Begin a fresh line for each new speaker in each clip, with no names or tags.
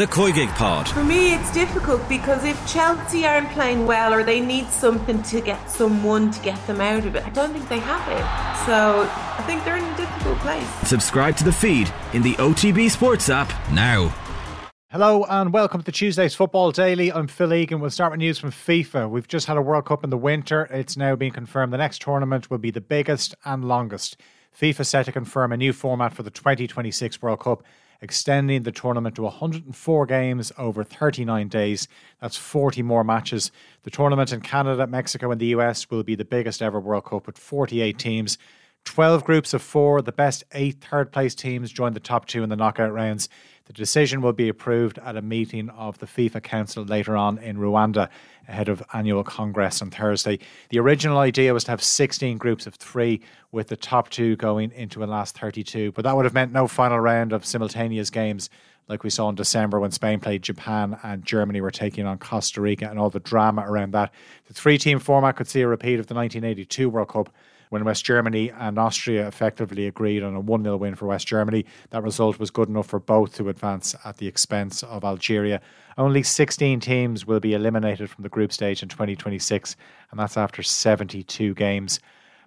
the COYGIG Pod.
For me, it's difficult because if Chelsea aren't playing well or they need something to get someone to get them out of it, I don't think they have it. So I think they're in a difficult place.
Subscribe to the feed in the OTB Sports app now.
Hello and welcome to Tuesday's Football Daily. I'm Phil Egan. We'll start with news from FIFA. We've just had a World Cup in the winter. It's now been confirmed the next tournament will be the biggest and longest. FIFA set to confirm a new format for the 2026 World Cup, extending the tournament to 104 games over 39 days. That's 40 more matches. The tournament in Canada, Mexico, and the US will be the biggest ever World Cup with 48 teams. 12 groups of four. The best eight third place teams join the top two in the knockout rounds. The decision will be approved at a meeting of the FIFA Council later on in Rwanda ahead of annual congress on Thursday. The original idea was to have 16 groups of three, with the top two going into a last 32, but that would have meant no final round of simultaneous games like we saw in December when Spain played Japan and Germany were taking on Costa Rica and all the drama around that. The three team format could see a repeat of the 1982 World Cup when West Germany and Austria effectively agreed on a 1 0 win for West Germany. That result was good enough for both to advance at the expense of Algeria. Only 16 teams will be eliminated from the group stage in 2026, and that's after 72 games.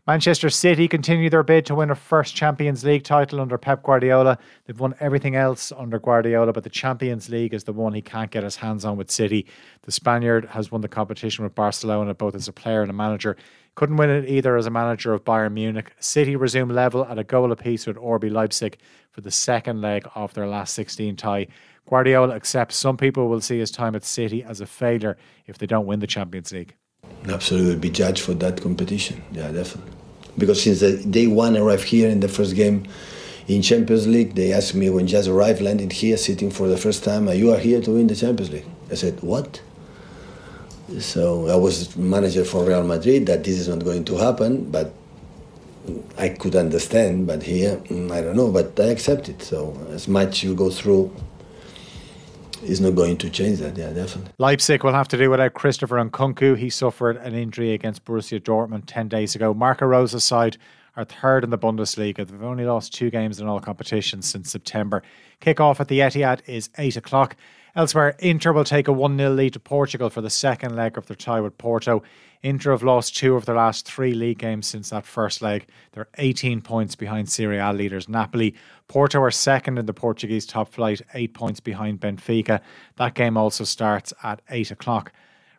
Manchester City continue their bid to win a first Champions League title under Pep Guardiola. They've won everything else under Guardiola, but the Champions League is the one he can't get his hands on with City. The Spaniard has won the competition with Barcelona both as a player and a manager. Couldn't win it either as a manager of Bayern Munich. City resume level at a goal apiece with RB Leipzig for the second leg of their last 16 tie. Guardiola accepts some people will see his time at City as a failure if they don't win the Champions League.
Absolutely, be judged for that competition. Yeah, definitely. Because since the day one arrived here in the first game in Champions League, they asked me when just arrived, landed here, sitting for the first time, you are here to win the Champions League. I said, what? So I was manager for Real Madrid that this is not going to happen, but I could understand. But here, mm, I don't know, but I accept it. So as much you go through, is not going to change that. Yeah, definitely.
Leipzig will have to do without Christopher Nkunku. He suffered an injury against Borussia Dortmund 10 days ago. Marco Rose's side are third in the Bundesliga. They've only lost two games in all competitions since September. Kick-off at the Etihad is 8 o'clock. Elsewhere, Inter will take a 1 0 lead to Portugal for the second leg of their tie with Porto. Inter have lost two of their last three league games since that first leg. They're 18 points behind Serie A leaders Napoli. Porto are second in the Portuguese top flight, eight points behind Benfica. That game also starts at 8 o'clock.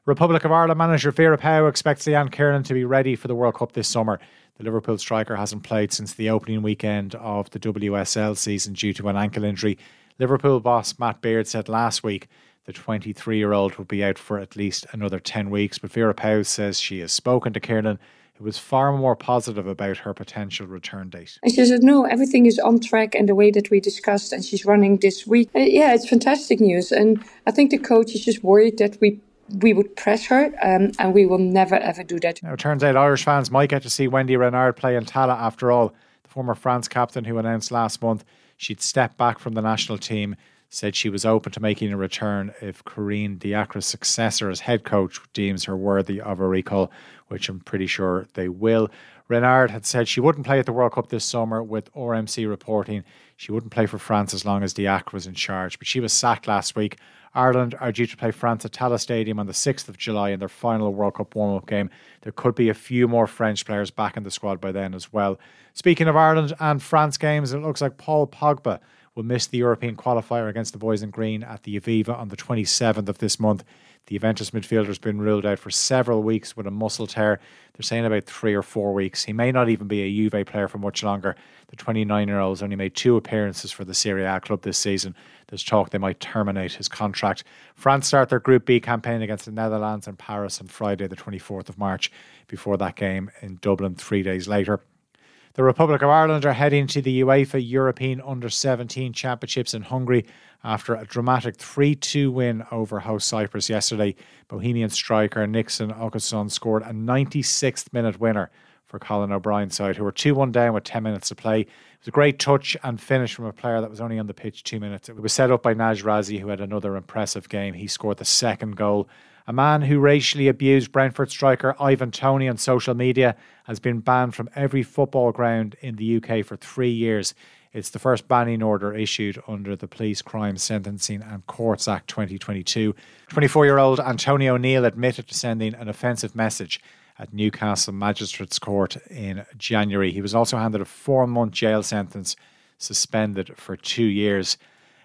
Republic of Ireland manager Vera Pauw expects Leanne Kiernan to be ready for the World Cup this summer. The Liverpool striker hasn't played since the opening weekend of the WSL season due to an ankle injury. Liverpool boss Matt Beard said last week the 23 year old will be out for at least another 10 weeks. But Vera Pauw says she has spoken to Kiernan, who was far more positive about her potential return date.
And she said, No, everything is on track and the way that we discussed, and she's running this week. Uh, yeah, it's fantastic news. And I think the coach is just worried that we we would press her, um, and we will never ever do that.
Now, it turns out Irish fans might get to see Wendy Renard play in Tallaght after all. The former France captain who announced last month She'd stepped back from the national team, said she was open to making a return if Corinne Diacre's successor as head coach deems her worthy of a recall, which I'm pretty sure they will. Renard had said she wouldn't play at the World Cup this summer, with RMC reporting she wouldn't play for France as long as Diacre was in charge. But she was sacked last week. Ireland are due to play France at Tallaght Stadium on the 6th of July in their final World Cup warm up game. There could be a few more French players back in the squad by then as well. Speaking of Ireland and France games, it looks like Paul Pogba will miss the European qualifier against the boys in green at the Aviva on the 27th of this month. The Juventus midfielder has been ruled out for several weeks with a muscle tear. They're saying about three or four weeks. He may not even be a Juve player for much longer. The 29 year old has only made two appearances for the Serie A club this season. There's talk they might terminate his contract. France start their Group B campaign against the Netherlands in Paris on Friday, the 24th of March, before that game in Dublin three days later. The Republic of Ireland are heading to the UEFA European Under 17 Championships in Hungary after a dramatic 3 2 win over host Cyprus yesterday. Bohemian striker Nickson Okosun scored a 96th minute winner for Colin O'Brien's side, who were 2 1 down with 10 minutes to play. It was a great touch and finish from a player that was only on the pitch two minutes. It was set up by Naj Razi, who had another impressive game. He scored the second goal a man who racially abused Brentford striker Ivan Toney on social media has been banned from every football ground in the UK for three years. It's the first banning order issued under the Police Crime Sentencing and Courts Act 2022. 24 year old Antonio O'Neill admitted to sending an offensive message at Newcastle Magistrates Court in January. He was also handed a four month jail sentence, suspended for two years.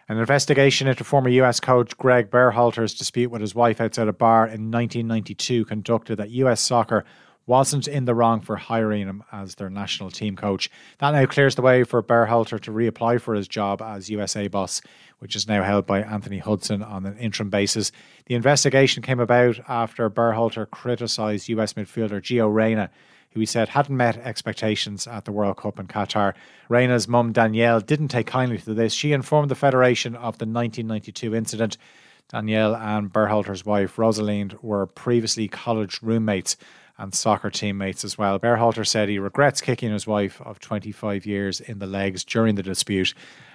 An investigation into former US coach Greg Berhalter's dispute with his wife outside a bar in 1992 conducted that US soccer wasn't in the wrong for hiring him as their national team coach. That now clears the way for Berhalter to reapply for his job as USA boss, which is now held by Anthony Hudson on an interim basis. The investigation came about after Berhalter criticised US midfielder Gio Reyna who he said hadn't met expectations at the World Cup in Qatar. Reyna's mum, Danielle, didn't take kindly to this. She informed the Federation of the 1992 incident. Danielle and Berhalter's wife, Rosalind, were previously college roommates and soccer teammates as well. Berhalter said he regrets kicking his wife of 25 years in the legs during the dispute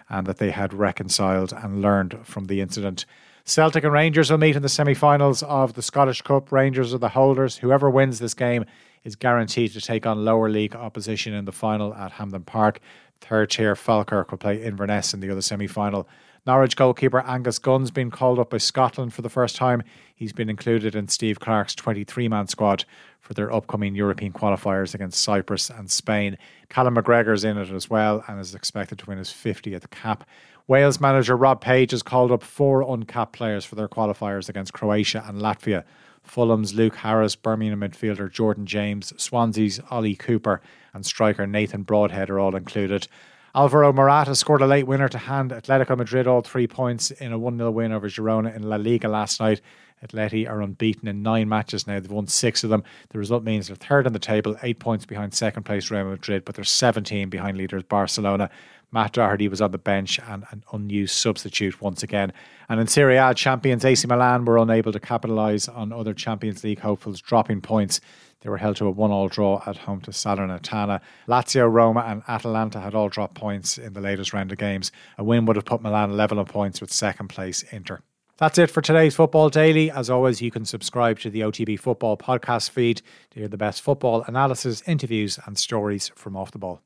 and that they had reconciled and learned from the incident. Celtic and Rangers will meet in the semi finals of the Scottish Cup. Rangers are the holders. Whoever wins this game is guaranteed to take on lower league opposition in the final at Hampden Park. Third tier Falkirk will play Inverness in the other semi final. Norwich goalkeeper Angus Gunn's been called up by Scotland for the first time. He's been included in Steve Clarke's 23 man squad for their upcoming European qualifiers against Cyprus and Spain. Callum McGregor's in it as well and is expected to win his 50th cap. Wales manager Rob Page has called up four uncapped players for their qualifiers against Croatia and Latvia. Fulham's Luke Harris, Birmingham midfielder Jordan James, Swansea's Ollie Cooper, and striker Nathan Broadhead are all included. Alvaro Morata scored a late winner to hand Atletico Madrid all three points in a 1 0 win over Girona in La Liga last night. Atleti are unbeaten in nine matches now. They've won six of them. The result means they're third on the table, eight points behind second place Real Madrid, but they're 17 behind leaders Barcelona. Matt Doherty was on the bench and an unused substitute once again. And in Serie A, champions AC Milan were unable to capitalise on other Champions League hopefuls dropping points they were held to a one-all draw at home to Salernitana. Lazio, Roma, and Atalanta had all dropped points in the latest round of games. A win would have put Milan level on points with second place Inter. That's it for today's Football Daily. As always, you can subscribe to the OTB Football podcast feed to hear the best football analysis, interviews, and stories from off the ball.